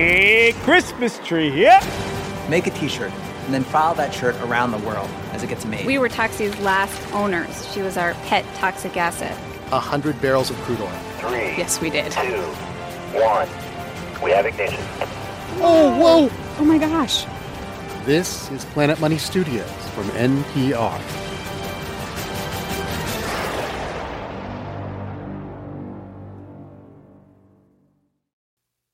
A Christmas tree here. Make a t shirt and then file that shirt around the world as it gets made. We were Toxie's last owners. She was our pet toxic asset. A hundred barrels of crude oil. Three. Yes, we did. Two. One. We have ignition. Oh, whoa! Oh my gosh. This is Planet Money Studios from NPR.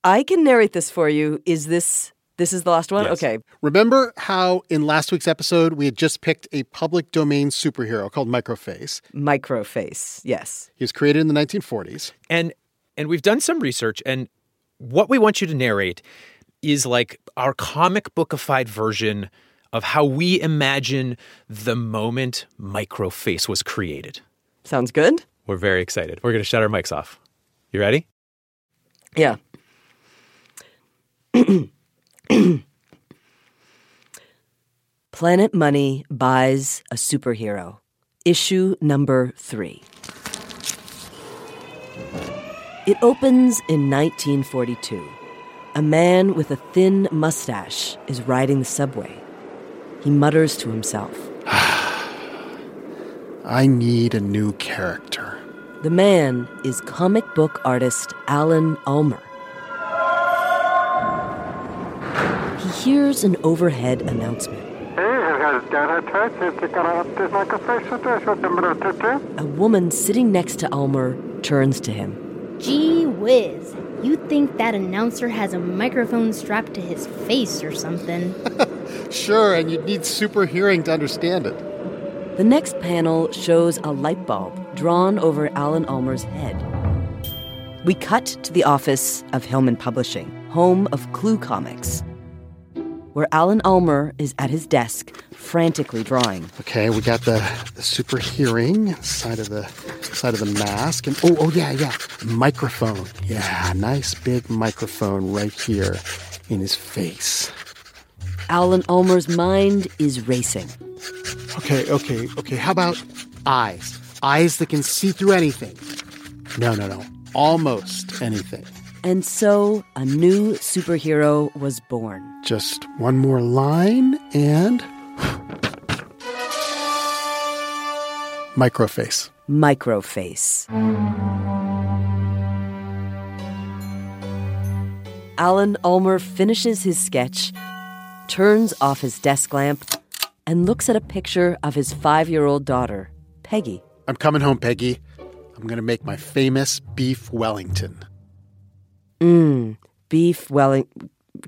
I can narrate this for you. Is this this is the last one? Yes. Okay. Remember how in last week's episode we had just picked a public domain superhero called Microface? Microface. Yes. He was created in the 1940s. and and we've done some research and what we want you to narrate is like our comic bookified version of how we imagine the moment microface was created Sounds good? we're very excited we're going to shut our mics off you ready Yeah. Planet Money buys a superhero. Issue number three. It opens in 1942. A man with a thin mustache is riding the subway. He mutters to himself. I need a new character. The man is comic book artist Alan Ulmer. Hears an overhead announcement. A woman sitting next to Ulmer turns to him. Gee whiz. You think that announcer has a microphone strapped to his face or something. Sure, and you'd need super hearing to understand it. The next panel shows a light bulb drawn over Alan Ulmer's head. We cut to the office of Hillman Publishing, home of Clue Comics, where Alan Ulmer is at his desk, frantically drawing. Okay, we got the, the super hearing side of the side of the mask, and oh, oh yeah, yeah, microphone. Yeah, nice big microphone right here in his face. Alan Ulmer's mind is racing. Okay, okay, okay. How about eyes? Eyes that can see through anything. No, no, no. Almost anything. And so a new superhero was born. Just one more line and. Microface. Microface. Alan Ulmer finishes his sketch, turns off his desk lamp, and looks at a picture of his five year old daughter, Peggy. I'm coming home, Peggy. I'm gonna make my famous beef Wellington. Mmm, beef welling.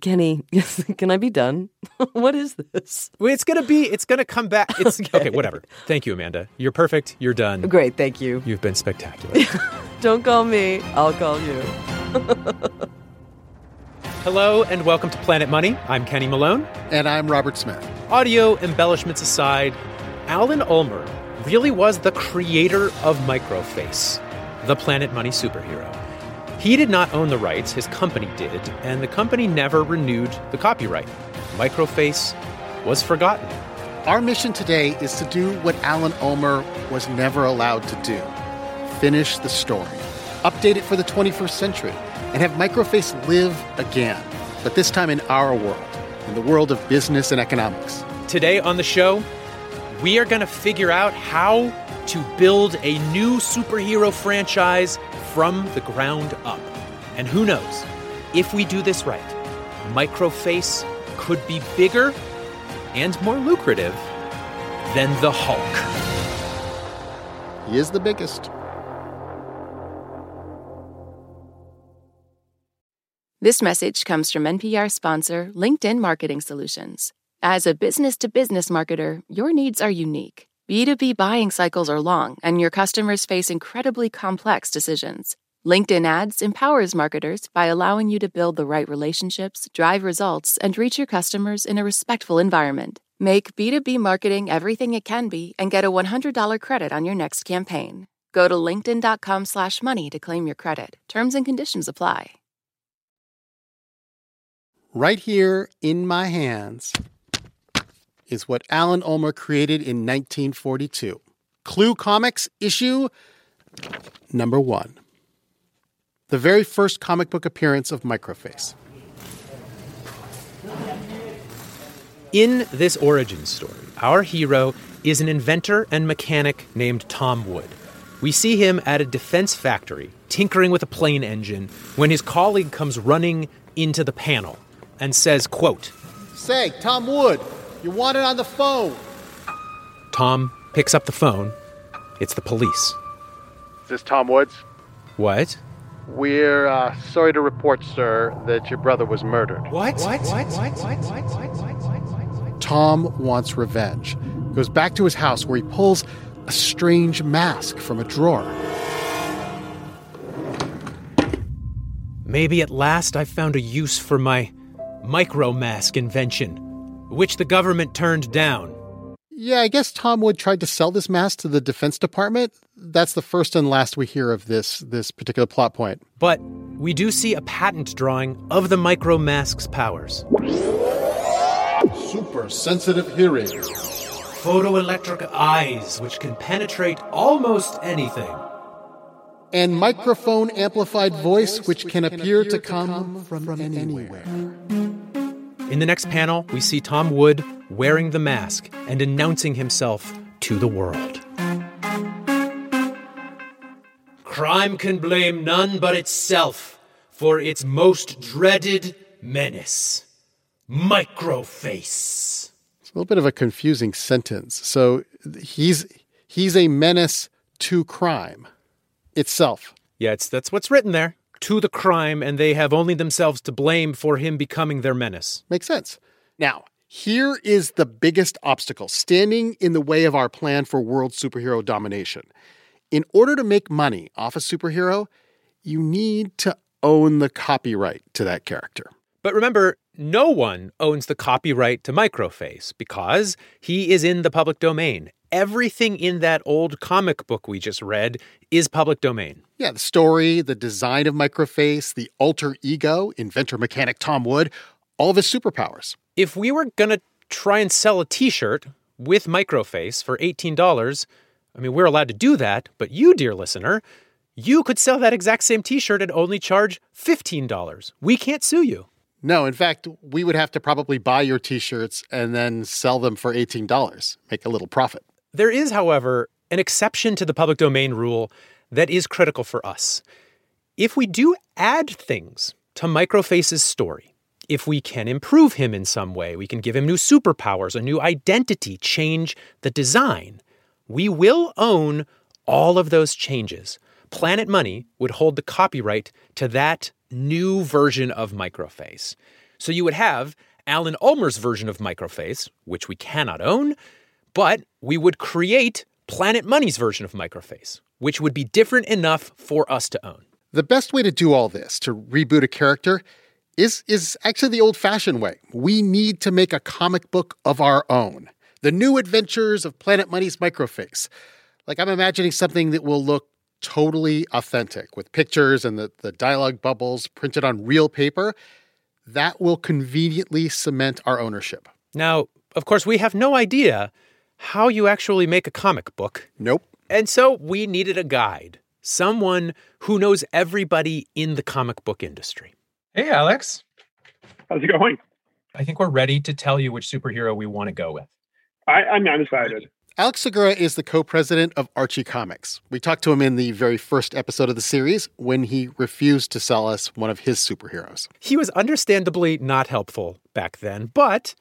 Kenny, can I be done? what is this? Well, it's gonna be it's gonna come back it's okay. whatever thank you amanda you're perfect you're done Great, thank you. you've been spectacular Don't call me, I'll call you. hello and welcome to planet money i'm kenny malone And I'm Robert Smith. Audio embellishments aside, Alan Ulmer really was the creator of Microface, the Planet Money superhero. He did not own the rights, his company did, and the company never renewed the copyright. Microface was forgotten. Our mission today is to do what Alan Ulmer was never allowed to do finish the story, update it for the 21st century, and have Microface live again, but this time in our world, in the world of business and economics. Today on the show, we are going to figure out how to build a new superhero franchise from the ground up. And who knows, if we do this right, Microface could be bigger and more lucrative than the Hulk. He is the biggest. This message comes from NPR sponsor LinkedIn Marketing Solutions. As a business to business marketer, your needs are unique. B2B buying cycles are long, and your customers face incredibly complex decisions. LinkedIn ads empowers marketers by allowing you to build the right relationships, drive results, and reach your customers in a respectful environment. Make B2B marketing everything it can be and get a $100 credit on your next campaign. Go to linkedin.com slash money to claim your credit. Terms and conditions apply. Right here in my hands is what Alan Ulmer created in 1942. Clue Comics issue number one. The very first comic book appearance of Microface. In this origin story, our hero is an inventor and mechanic named Tom Wood. We see him at a defense factory tinkering with a plane engine when his colleague comes running into the panel and says, quote, Say, Tom Wood, you want it on the phone. Tom picks up the phone. It's the police. Is this Tom Woods? What? We're uh, sorry to report, sir, that your brother was murdered. What? What? What? What? What? What? What? Tom wants revenge. Goes back to his house where he pulls a strange mask from a drawer. Maybe at last I've found a use for my micro mask invention which the government turned down. Yeah, I guess Tom Wood tried to sell this mask to the Defense Department. That's the first and last we hear of this this particular plot point. But we do see a patent drawing of the micro mask's powers. Super sensitive hearing. Photoelectric eyes, which can penetrate almost anything. And microphone amplified voice, which can appear to come from anywhere. In the next panel, we see Tom Wood wearing the mask and announcing himself to the world. Crime can blame none but itself for its most dreaded menace Microface. It's a little bit of a confusing sentence. So he's he's a menace to crime itself. Yeah, it's, that's what's written there. To the crime, and they have only themselves to blame for him becoming their menace. Makes sense. Now, here is the biggest obstacle standing in the way of our plan for world superhero domination. In order to make money off a superhero, you need to own the copyright to that character. But remember, no one owns the copyright to Microface because he is in the public domain. Everything in that old comic book we just read is public domain. Yeah, the story, the design of Microface, the alter ego, inventor mechanic Tom Wood, all of his superpowers. If we were going to try and sell a t shirt with Microface for $18, I mean, we're allowed to do that, but you, dear listener, you could sell that exact same t shirt and only charge $15. We can't sue you. No, in fact, we would have to probably buy your t shirts and then sell them for $18, make a little profit. There is, however, an exception to the public domain rule that is critical for us. If we do add things to Microface's story, if we can improve him in some way, we can give him new superpowers, a new identity, change the design, we will own all of those changes. Planet Money would hold the copyright to that new version of Microface. So you would have Alan Ulmer's version of Microface, which we cannot own, but we would create Planet Money's version of Microface, which would be different enough for us to own. The best way to do all this, to reboot a character, is, is actually the old fashioned way. We need to make a comic book of our own. The new adventures of Planet Money's Microface. Like, I'm imagining something that will look totally authentic with pictures and the, the dialogue bubbles printed on real paper. That will conveniently cement our ownership. Now, of course, we have no idea how you actually make a comic book. Nope. And so we needed a guide, someone who knows everybody in the comic book industry. Hey, Alex. How's it going? I think we're ready to tell you which superhero we want to go with. I, I'm, I'm excited. Alex Segura is the co president of Archie Comics. We talked to him in the very first episode of the series when he refused to sell us one of his superheroes. He was understandably not helpful back then, but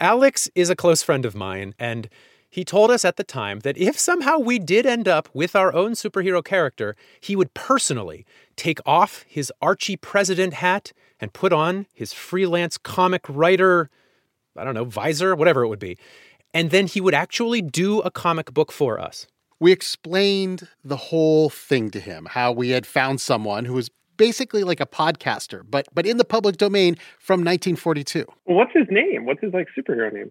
Alex is a close friend of mine, and he told us at the time that if somehow we did end up with our own superhero character, he would personally take off his Archie president hat and put on his freelance comic writer, I don't know, visor, whatever it would be. And then he would actually do a comic book for us. We explained the whole thing to him, how we had found someone who was basically like a podcaster, but but in the public domain from 1942. What's his name? What's his like superhero name?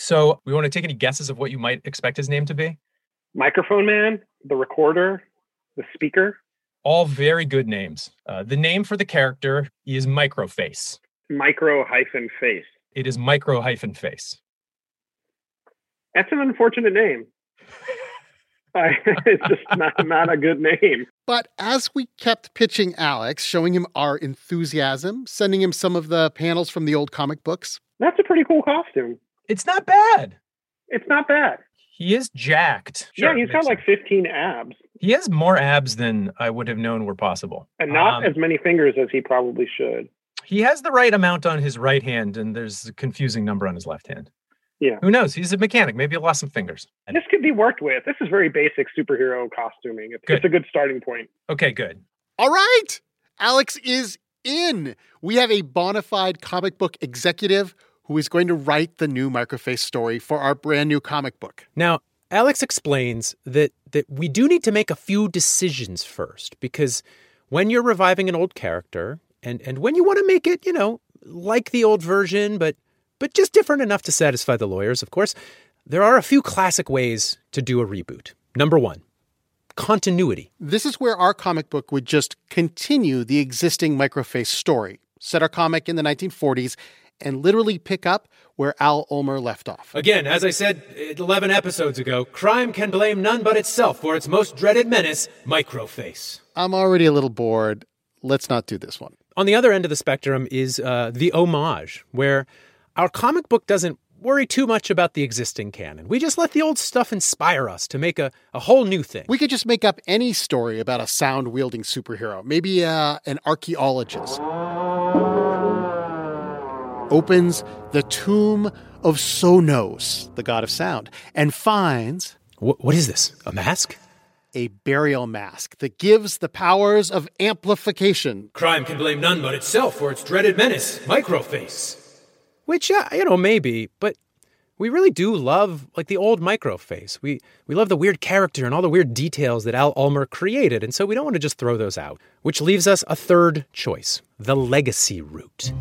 So, we want to take any guesses of what you might expect his name to be? Microphone Man, the recorder, the speaker. All very good names. Uh, the name for the character is Microface. Micro hyphen face. It is Micro hyphen face. That's an unfortunate name. I, it's just not, not a good name. But as we kept pitching Alex, showing him our enthusiasm, sending him some of the panels from the old comic books, That's a pretty cool costume. It's not bad. It's not bad. He is jacked. yeah, he's got makes like 15 abs He has more abs than I would have known were possible. and not Um, as many fingers as he probably should. He has the right amount on his right hand, and there's a confusing number on his left hand. Yeah. Who knows? He's a mechanic. Maybe he lost some fingers. This could be worked with. This is very basic superhero costuming. It's, it's a good starting point. Okay, good. All right. Alex is in. We have a bona fide comic book executive who is going to write the new Microface story for our brand new comic book. Now, Alex explains that that we do need to make a few decisions first because when you're reviving an old character and and when you want to make it, you know, like the old version but but just different enough to satisfy the lawyers, of course, there are a few classic ways to do a reboot. Number 1, continuity. This is where our comic book would just continue the existing Microface story, set our comic in the 1940s, and literally pick up where Al Ulmer left off. Again, as I said 11 episodes ago, crime can blame none but itself for its most dreaded menace, Microface. I'm already a little bored. Let's not do this one. On the other end of the spectrum is uh, the homage, where our comic book doesn't worry too much about the existing canon. We just let the old stuff inspire us to make a, a whole new thing. We could just make up any story about a sound wielding superhero, maybe uh, an archaeologist. Opens the tomb of Sonos, the god of sound, and finds Wh- what is this? A mask? a burial mask that gives the powers of amplification. Crime can blame none but itself for its dreaded menace, Microface. Which, uh, you know, maybe, but we really do love like the old Microface. We we love the weird character and all the weird details that Al Ulmer created, and so we don't want to just throw those out. Which leaves us a third choice: the legacy route.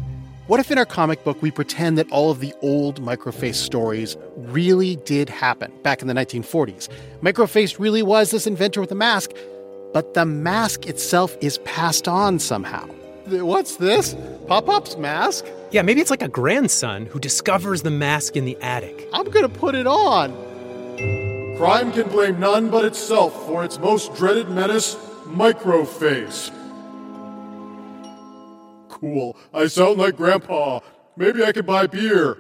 What if in our comic book we pretend that all of the old Microface stories really did happen back in the 1940s? Microface really was this inventor with a mask, but the mask itself is passed on somehow. What's this? Pop Pop's mask? Yeah, maybe it's like a grandson who discovers the mask in the attic. I'm gonna put it on. Crime can blame none but itself for its most dreaded menace, Microface. Cool. I sound like Grandpa. Maybe I could buy beer.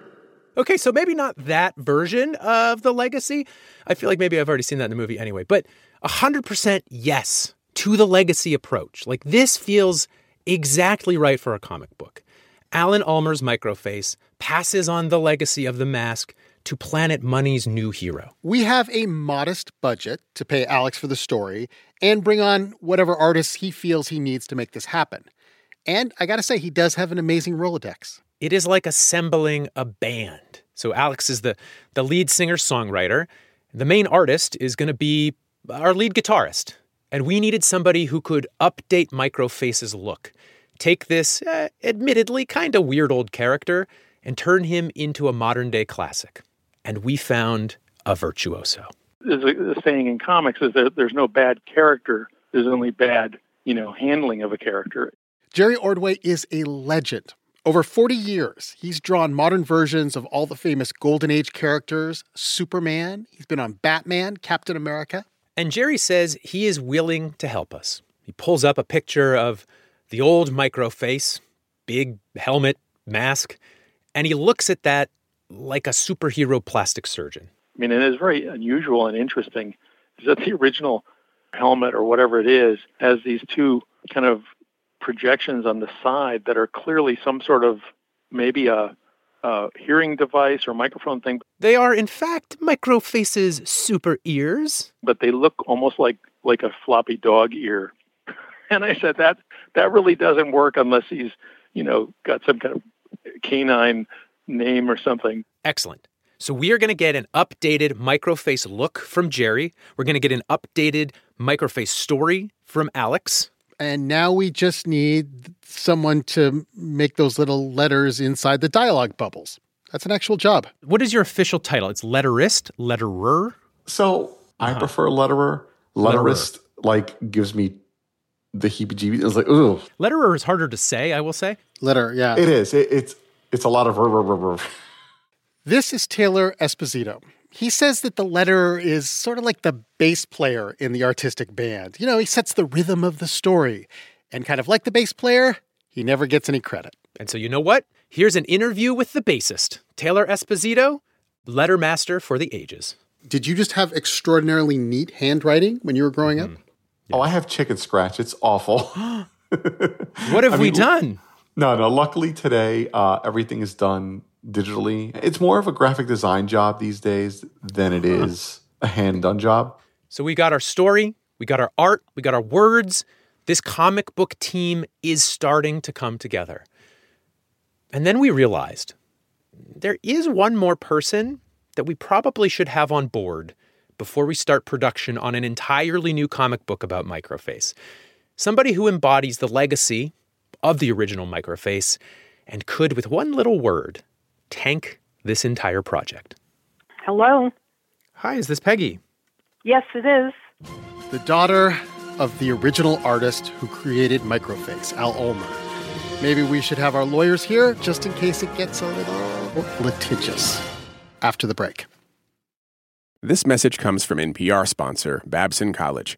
Okay, so maybe not that version of the legacy. I feel like maybe I've already seen that in the movie anyway, but 100% yes to the legacy approach. Like this feels exactly right for a comic book. Alan Ulmer's Microface passes on the legacy of the mask to Planet Money's new hero. We have a modest budget to pay Alex for the story and bring on whatever artists he feels he needs to make this happen. And I gotta say, he does have an amazing Rolodex. It is like assembling a band. So Alex is the, the lead singer songwriter. The main artist is going to be our lead guitarist. And we needed somebody who could update Microface's look, take this uh, admittedly kind of weird old character, and turn him into a modern day classic. And we found a virtuoso. There's a, a saying in comics is that there's no bad character. There's only bad, you know, handling of a character. Jerry Ordway is a legend. Over 40 years, he's drawn modern versions of all the famous Golden Age characters Superman, he's been on Batman, Captain America. And Jerry says he is willing to help us. He pulls up a picture of the old Microface, big helmet, mask, and he looks at that like a superhero plastic surgeon. I mean, it is very unusual and interesting is that the original helmet or whatever it is has these two kind of projections on the side that are clearly some sort of maybe a, a hearing device or microphone thing, They are, in fact, Microface's super ears. but they look almost like like a floppy dog ear. And I said that that really doesn't work unless he's you know got some kind of canine name or something. Excellent. So we are going to get an updated microface look from Jerry. We're going to get an updated microface story from Alex. And now we just need someone to make those little letters inside the dialogue bubbles. That's an actual job. What is your official title? It's letterist, letterer. So I uh-huh. prefer letterer. Letterist like gives me the heebie-jeebies. It's like, ooh, Letterer is harder to say, I will say. Letter, yeah. it is. It, it's it's a lot of rrr, rrr, rrr. This is Taylor Esposito. He says that the letterer is sort of like the bass player in the artistic band. You know, he sets the rhythm of the story. And kind of like the bass player, he never gets any credit. And so you know what? Here's an interview with the bassist, Taylor Esposito, letter master for the ages. Did you just have extraordinarily neat handwriting when you were growing up? Oh, I have chicken scratch. It's awful. What have I we mean, done? No, no. Luckily today, uh, everything is done digitally. It's more of a graphic design job these days than it is a hand done job. So we got our story, we got our art, we got our words. This comic book team is starting to come together. And then we realized there is one more person that we probably should have on board before we start production on an entirely new comic book about Microface. Somebody who embodies the legacy of the original Microface and could, with one little word, tank this entire project. Hello. Hi, is this Peggy? Yes, it is. The daughter of the original artist who created Microface, Al Ulmer. Maybe we should have our lawyers here just in case it gets a little litigious. After the break. This message comes from NPR sponsor Babson College.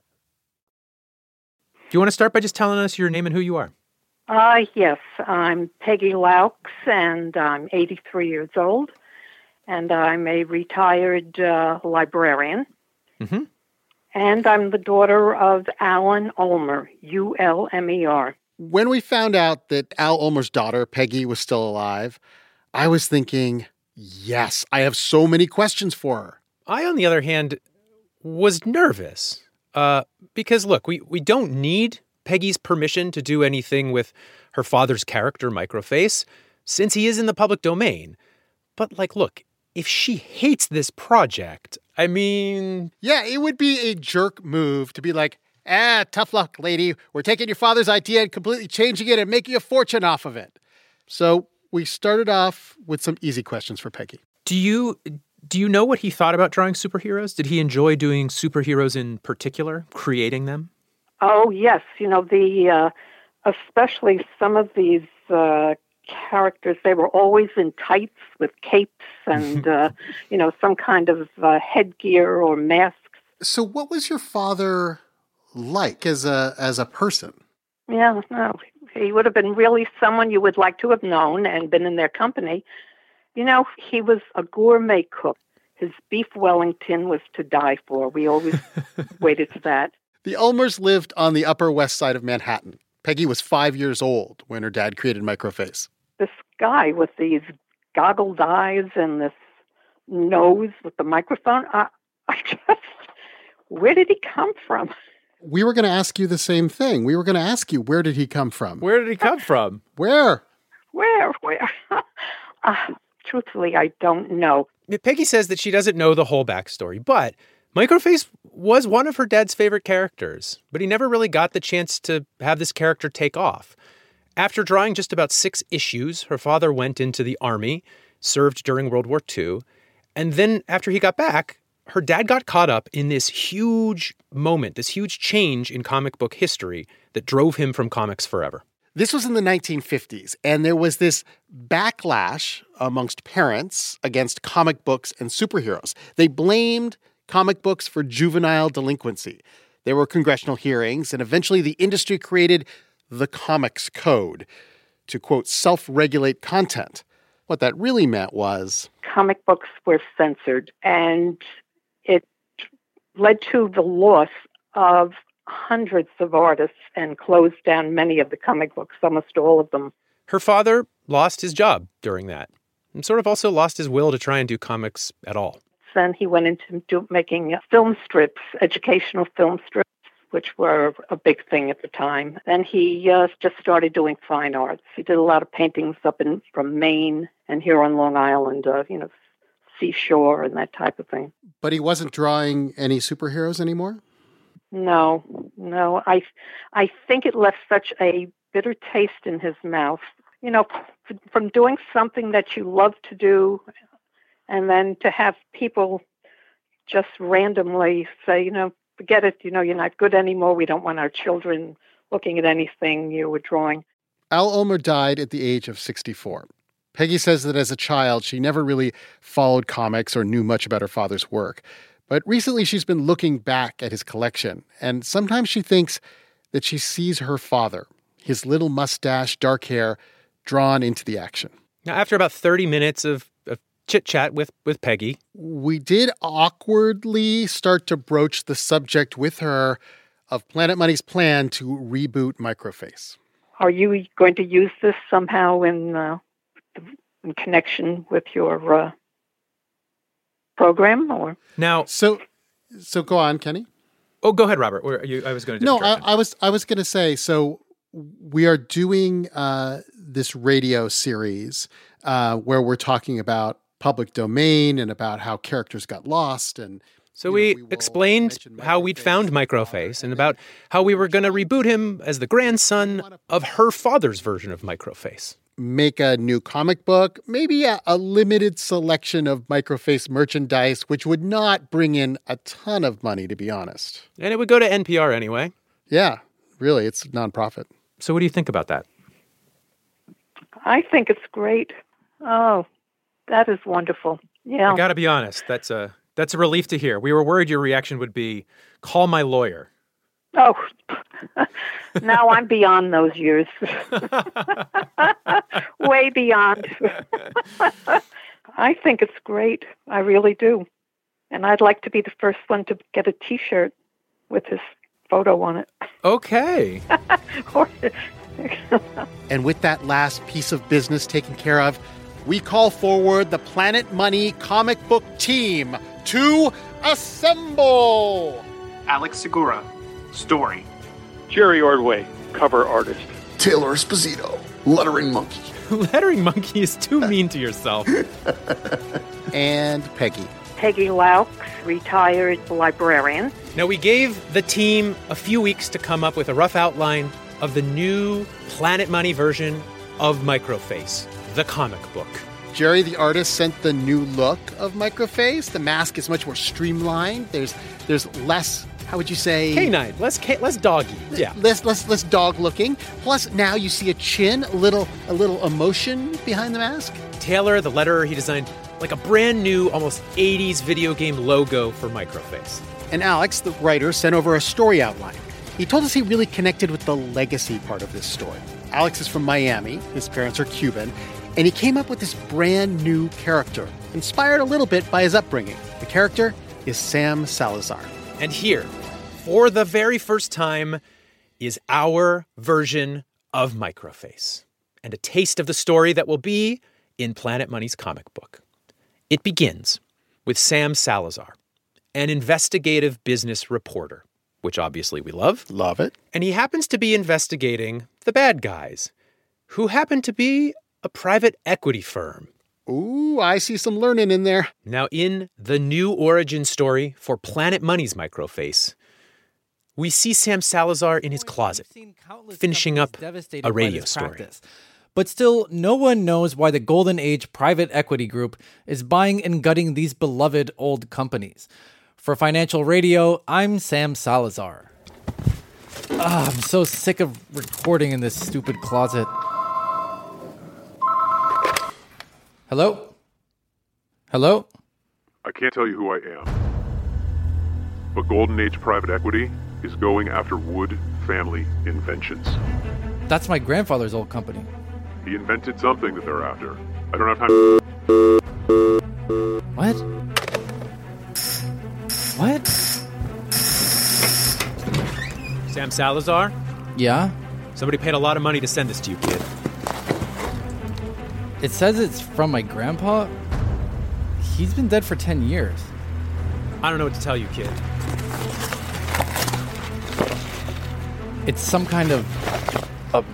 Do you want to start by just telling us your name and who you are? Uh, yes, I'm Peggy Laux, and I'm 83 years old, and I'm a retired uh, librarian. Mm-hmm. And I'm the daughter of Alan Ulmer, U L M E R. When we found out that Al Ulmer's daughter, Peggy, was still alive, I was thinking, yes, I have so many questions for her. I, on the other hand, was nervous uh, because look, we, we don't need Peggy's permission to do anything with her father's character, Microface, since he is in the public domain. But, like, look, if she hates this project, I mean, Yeah, it would be a jerk move to be like, ah, tough luck, lady. We're taking your father's idea and completely changing it and making a fortune off of it. So we started off with some easy questions for Peggy. do you do you know what he thought about drawing superheroes? Did he enjoy doing superheroes in particular, creating them? Oh, yes. You know, the, uh, especially some of these uh, characters, they were always in tights with capes and, uh, you know, some kind of uh, headgear or masks. So what was your father like as a as a person? Yeah, no, he would have been really someone you would like to have known and been in their company. You know, he was a gourmet cook. His beef Wellington was to die for. We always waited for that. The Ulmers lived on the Upper West Side of Manhattan. Peggy was five years old when her dad created Microface. This guy with these goggled eyes and this nose with the microphone, I, I just, where did he come from? We were going to ask you the same thing. We were going to ask you, where did he come from? Where did he come from? Where? Where? Where? uh, truthfully, I don't know. Peggy says that she doesn't know the whole backstory, but Microface was one of her dad's favorite characters, but he never really got the chance to have this character take off. After drawing just about six issues, her father went into the army, served during World War II, and then after he got back, her dad got caught up in this huge moment, this huge change in comic book history that drove him from comics forever. This was in the 1950s, and there was this backlash amongst parents against comic books and superheroes. They blamed comic books for juvenile delinquency. There were congressional hearings, and eventually the industry created the Comics Code to, quote, self regulate content. What that really meant was comic books were censored, and it led to the loss of hundreds of artists and closed down many of the comic books, almost all of them. Her father lost his job during that and sort of also lost his will to try and do comics at all. Then he went into do, making film strips, educational film strips, which were a big thing at the time. Then he uh, just started doing fine arts. He did a lot of paintings up in from Maine and here on Long Island, uh, you know, seashore and that type of thing. But he wasn't drawing any superheroes anymore? No, no. I, I think it left such a bitter taste in his mouth. You know, from doing something that you love to do, and then to have people just randomly say, you know, forget it, you know, you're not good anymore. We don't want our children looking at anything you were drawing. Al Ulmer died at the age of 64. Peggy says that as a child, she never really followed comics or knew much about her father's work. But recently, she's been looking back at his collection, and sometimes she thinks that she sees her father, his little mustache, dark hair, drawn into the action. Now, after about 30 minutes of, of chit chat with, with Peggy, we did awkwardly start to broach the subject with her of Planet Money's plan to reboot Microface. Are you going to use this somehow in, uh, in connection with your uh, program, or now? So, so go on, Kenny. Oh, go ahead, Robert. Or you, I was going to. No, I, I, was. I was going to say. So we are doing uh, this radio series uh, where we're talking about public domain and about how characters got lost and so we, know, we explained how we'd found Microface and about how we were going to reboot him as the grandson of her father's version of Microface. Make a new comic book, maybe a, a limited selection of Microface merchandise, which would not bring in a ton of money, to be honest. And it would go to NPR anyway. Yeah, really, it's nonprofit. So, what do you think about that? I think it's great. Oh, that is wonderful. Yeah. I got to be honest. That's a that's a relief to hear. We were worried your reaction would be call my lawyer. Oh, now I'm beyond those years. Way beyond. I think it's great. I really do. And I'd like to be the first one to get a t shirt with his photo on it. Okay. and with that last piece of business taken care of, we call forward the Planet Money comic book team to assemble. Alex Segura, story. Jerry Ordway, cover artist. Taylor Esposito, lettering monkey. lettering monkey is too mean to yourself. and Peggy. Peggy Laux, retired librarian. Now, we gave the team a few weeks to come up with a rough outline of the new Planet Money version of Microface, the comic book. Jerry, the artist, sent the new look of Microface. The mask is much more streamlined. There's there's less. How would you say? Canine, less ca- less doggy. Yeah, less less less dog looking. Plus, now you see a chin, a little a little emotion behind the mask. Taylor, the letterer, he designed like a brand new, almost 80s video game logo for Microface. And Alex, the writer, sent over a story outline. He told us he really connected with the legacy part of this story. Alex is from Miami. His parents are Cuban. And he came up with this brand new character, inspired a little bit by his upbringing. The character is Sam Salazar. And here, for the very first time, is our version of Microface and a taste of the story that will be in Planet Money's comic book. It begins with Sam Salazar, an investigative business reporter, which obviously we love. Love it. And he happens to be investigating the bad guys, who happen to be a private equity firm. Ooh, I see some learning in there. Now, in the new origin story for Planet Money's Microface, we see Sam Salazar in his closet, finishing up a radio story. But still, no one knows why the Golden Age private equity group is buying and gutting these beloved old companies. For Financial Radio, I'm Sam Salazar. Ah, I'm so sick of recording in this stupid closet. Hello? Hello? I can't tell you who I am. But Golden Age Private Equity is going after Wood Family Inventions. That's my grandfather's old company. He He invented something that they're after. I don't have time. What? What? Sam Salazar? Yeah? Somebody paid a lot of money to send this to you, kid. It says it's from my grandpa. He's been dead for 10 years. I don't know what to tell you, kid. It's some kind of a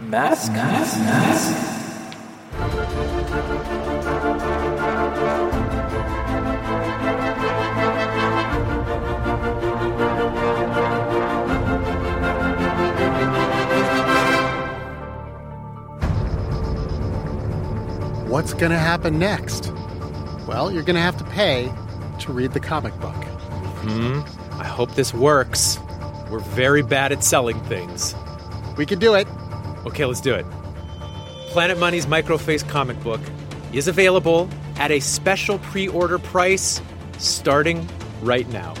mask. Mask. Mask. What's going to happen next? Well, you're going to have to pay to read the comic book. Hmm. I hope this works. We're very bad at selling things. We can do it. Okay, let's do it. Planet Money's Microface comic book is available at a special pre-order price starting right now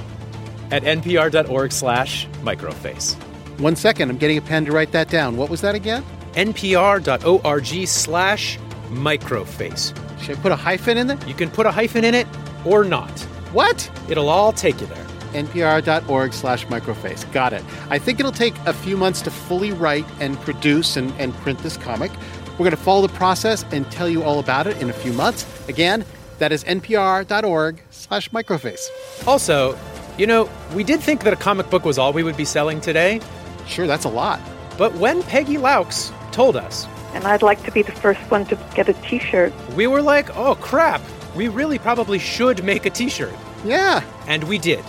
at npr.org slash microface. One second, I'm getting a pen to write that down. What was that again? npr.org slash microface. Should I put a hyphen in there? You can put a hyphen in it or not. What? It'll all take you there. npr.org slash microface. Got it. I think it'll take a few months to fully write and produce and, and print this comic. We're going to follow the process and tell you all about it in a few months. Again, that is npr.org slash microface. Also, you know, we did think that a comic book was all we would be selling today. Sure, that's a lot. But when Peggy Laux told us, And I'd like to be the first one to get a t shirt. we were like, oh crap, we really probably should make a t shirt. Yeah. And we did.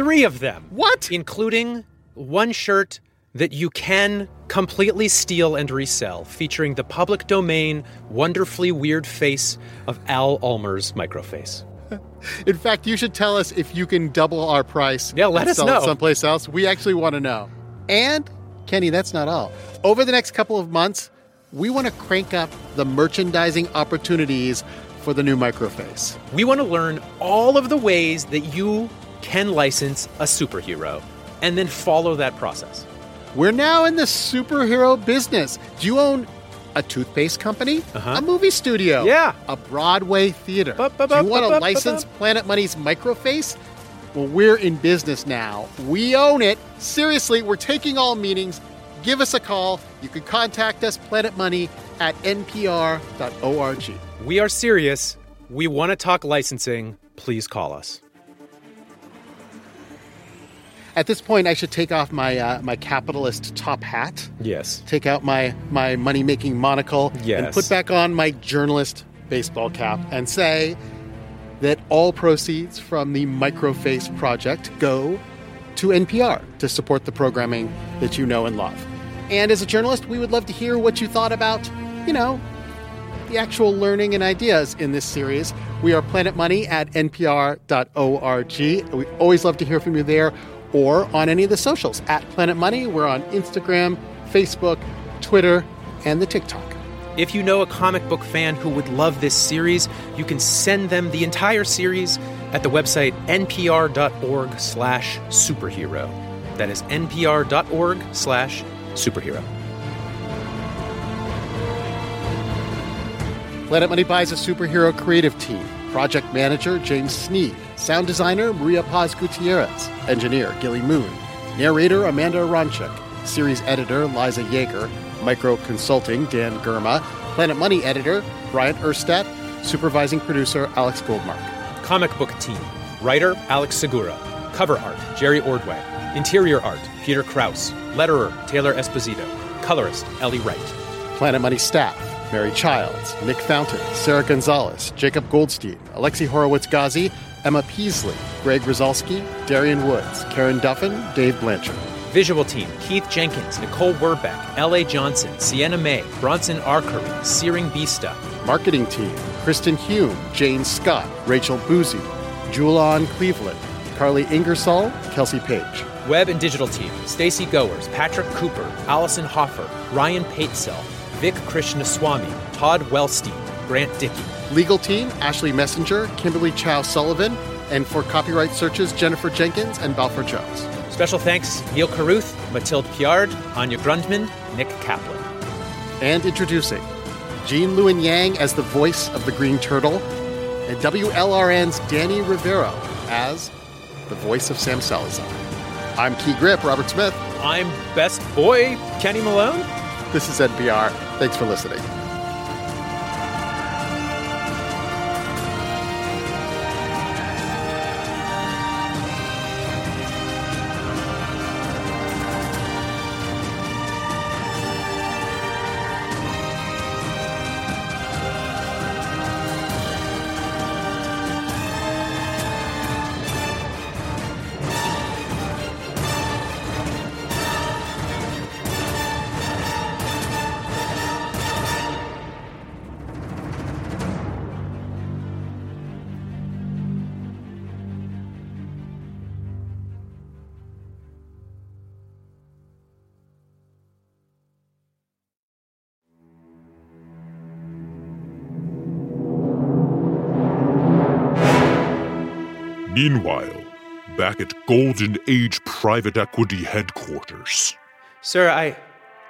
Three of them. What? Including one shirt that you can completely steal and resell, featuring the public domain, wonderfully weird face of Al Ulmer's microface. In fact, you should tell us if you can double our price. Yeah, let and us sell know. It someplace else. We actually want to know. And Kenny, that's not all. Over the next couple of months, we want to crank up the merchandising opportunities for the new microface. We want to learn all of the ways that you can license a superhero and then follow that process. We're now in the superhero business. Do you own a toothpaste company? Uh-huh. A movie studio? Yeah. A Broadway theater? Do you want to license Planet Money's microface? Well, we're in business now. We own it. Seriously, we're taking all meetings. Give us a call. You can contact us, Planet Money, at npr.org. We are serious. We want to talk licensing. Please call us. At this point, I should take off my uh, my capitalist top hat. Yes. Take out my my money making monocle Yes. and put back on my journalist baseball cap and say that all proceeds from the Microface project go to NPR to support the programming that you know and love. And as a journalist, we would love to hear what you thought about, you know, the actual learning and ideas in this series. We are Planet Money at npr.org. We always love to hear from you there or on any of the socials at Planet Money. We're on Instagram, Facebook, Twitter, and the TikTok. If you know a comic book fan who would love this series, you can send them the entire series at the website npr.org slash superhero. That is npr.org slash superhero. Planet Money buys a superhero creative team. Project manager James Sneed. Sound designer Maria Paz Gutierrez. Engineer Gilly Moon. Narrator Amanda Aronczyk. Series editor Liza Yeager. Micro consulting Dan Girma. Planet Money editor Bryant Urstadt. Supervising producer Alex Goldmark. Comic book team. Writer Alex Segura. Cover art Jerry Ordway. Interior art Peter Krause. Letterer Taylor Esposito. Colorist Ellie Wright. Planet Money staff Mary Childs, Nick Fountain, Sarah Gonzalez, Jacob Goldstein, Alexi Horowitz Ghazi, Emma Peaslee, Greg Rosalsky, Darian Woods, Karen Duffin, Dave Blanchard. Visual team Keith Jenkins, Nicole Werbeck, L.A. Johnson, Sienna May, Bronson Arcuri, Searing Bista. Marketing team Kristen Hume, Jane Scott, Rachel Boozy, Julian Cleveland, Carly Ingersoll, Kelsey Page. Web and digital team Stacy Goers, Patrick Cooper, Allison Hoffer, Ryan Patesell, Vic Krishnaswamy, Todd Wellstein, Grant Dickey. Legal team Ashley Messenger, Kimberly Chow Sullivan, and for copyright searches Jennifer Jenkins and Balfour Jones. Special thanks Neal Carruth, Mathilde Piard, Anya Grundmann, Nick Kaplan. And introducing Gene Luen Yang as the voice of the Green Turtle, and WLRN's Danny Rivero as the voice of Sam Salazar. I'm Key Grip, Robert Smith. I'm best boy, Kenny Malone. This is NPR. Thanks for listening. Meanwhile, back at Golden Age Private Equity headquarters. Sir, I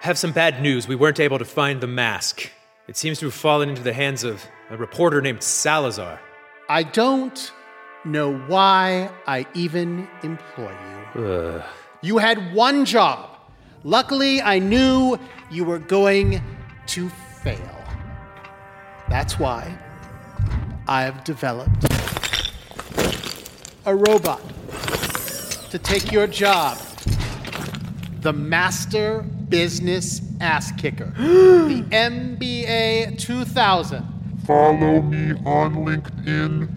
have some bad news. We weren't able to find the mask. It seems to have fallen into the hands of a reporter named Salazar. I don't know why I even employ you. Ugh. You had one job. Luckily, I knew you were going to fail. That's why I have developed a robot to take your job. The Master Business Ass Kicker. the MBA 2000. Follow me on LinkedIn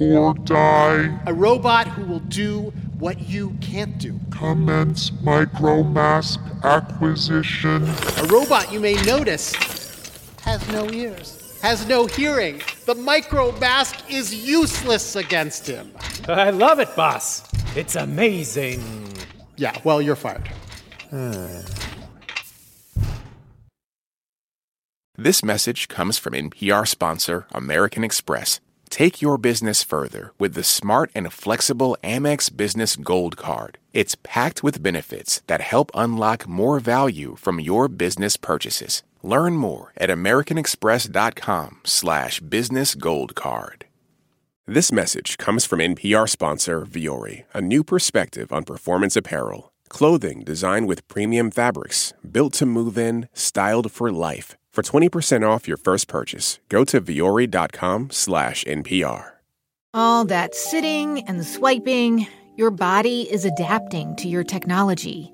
or die. A robot who will do what you can't do. Commence micromask acquisition. A robot you may notice has no ears, has no hearing. The micro mask is useless against him. I love it, boss. It's amazing. Yeah, well, you're fired. This message comes from NPR sponsor American Express. Take your business further with the smart and flexible Amex Business Gold Card. It's packed with benefits that help unlock more value from your business purchases. Learn more at americanexpress.com slash business gold card. This message comes from NPR sponsor Vuori, a new perspective on performance apparel. Clothing designed with premium fabrics, built to move in, styled for life. For 20% off your first purchase, go to vuori.com slash NPR. All that sitting and swiping, your body is adapting to your technology.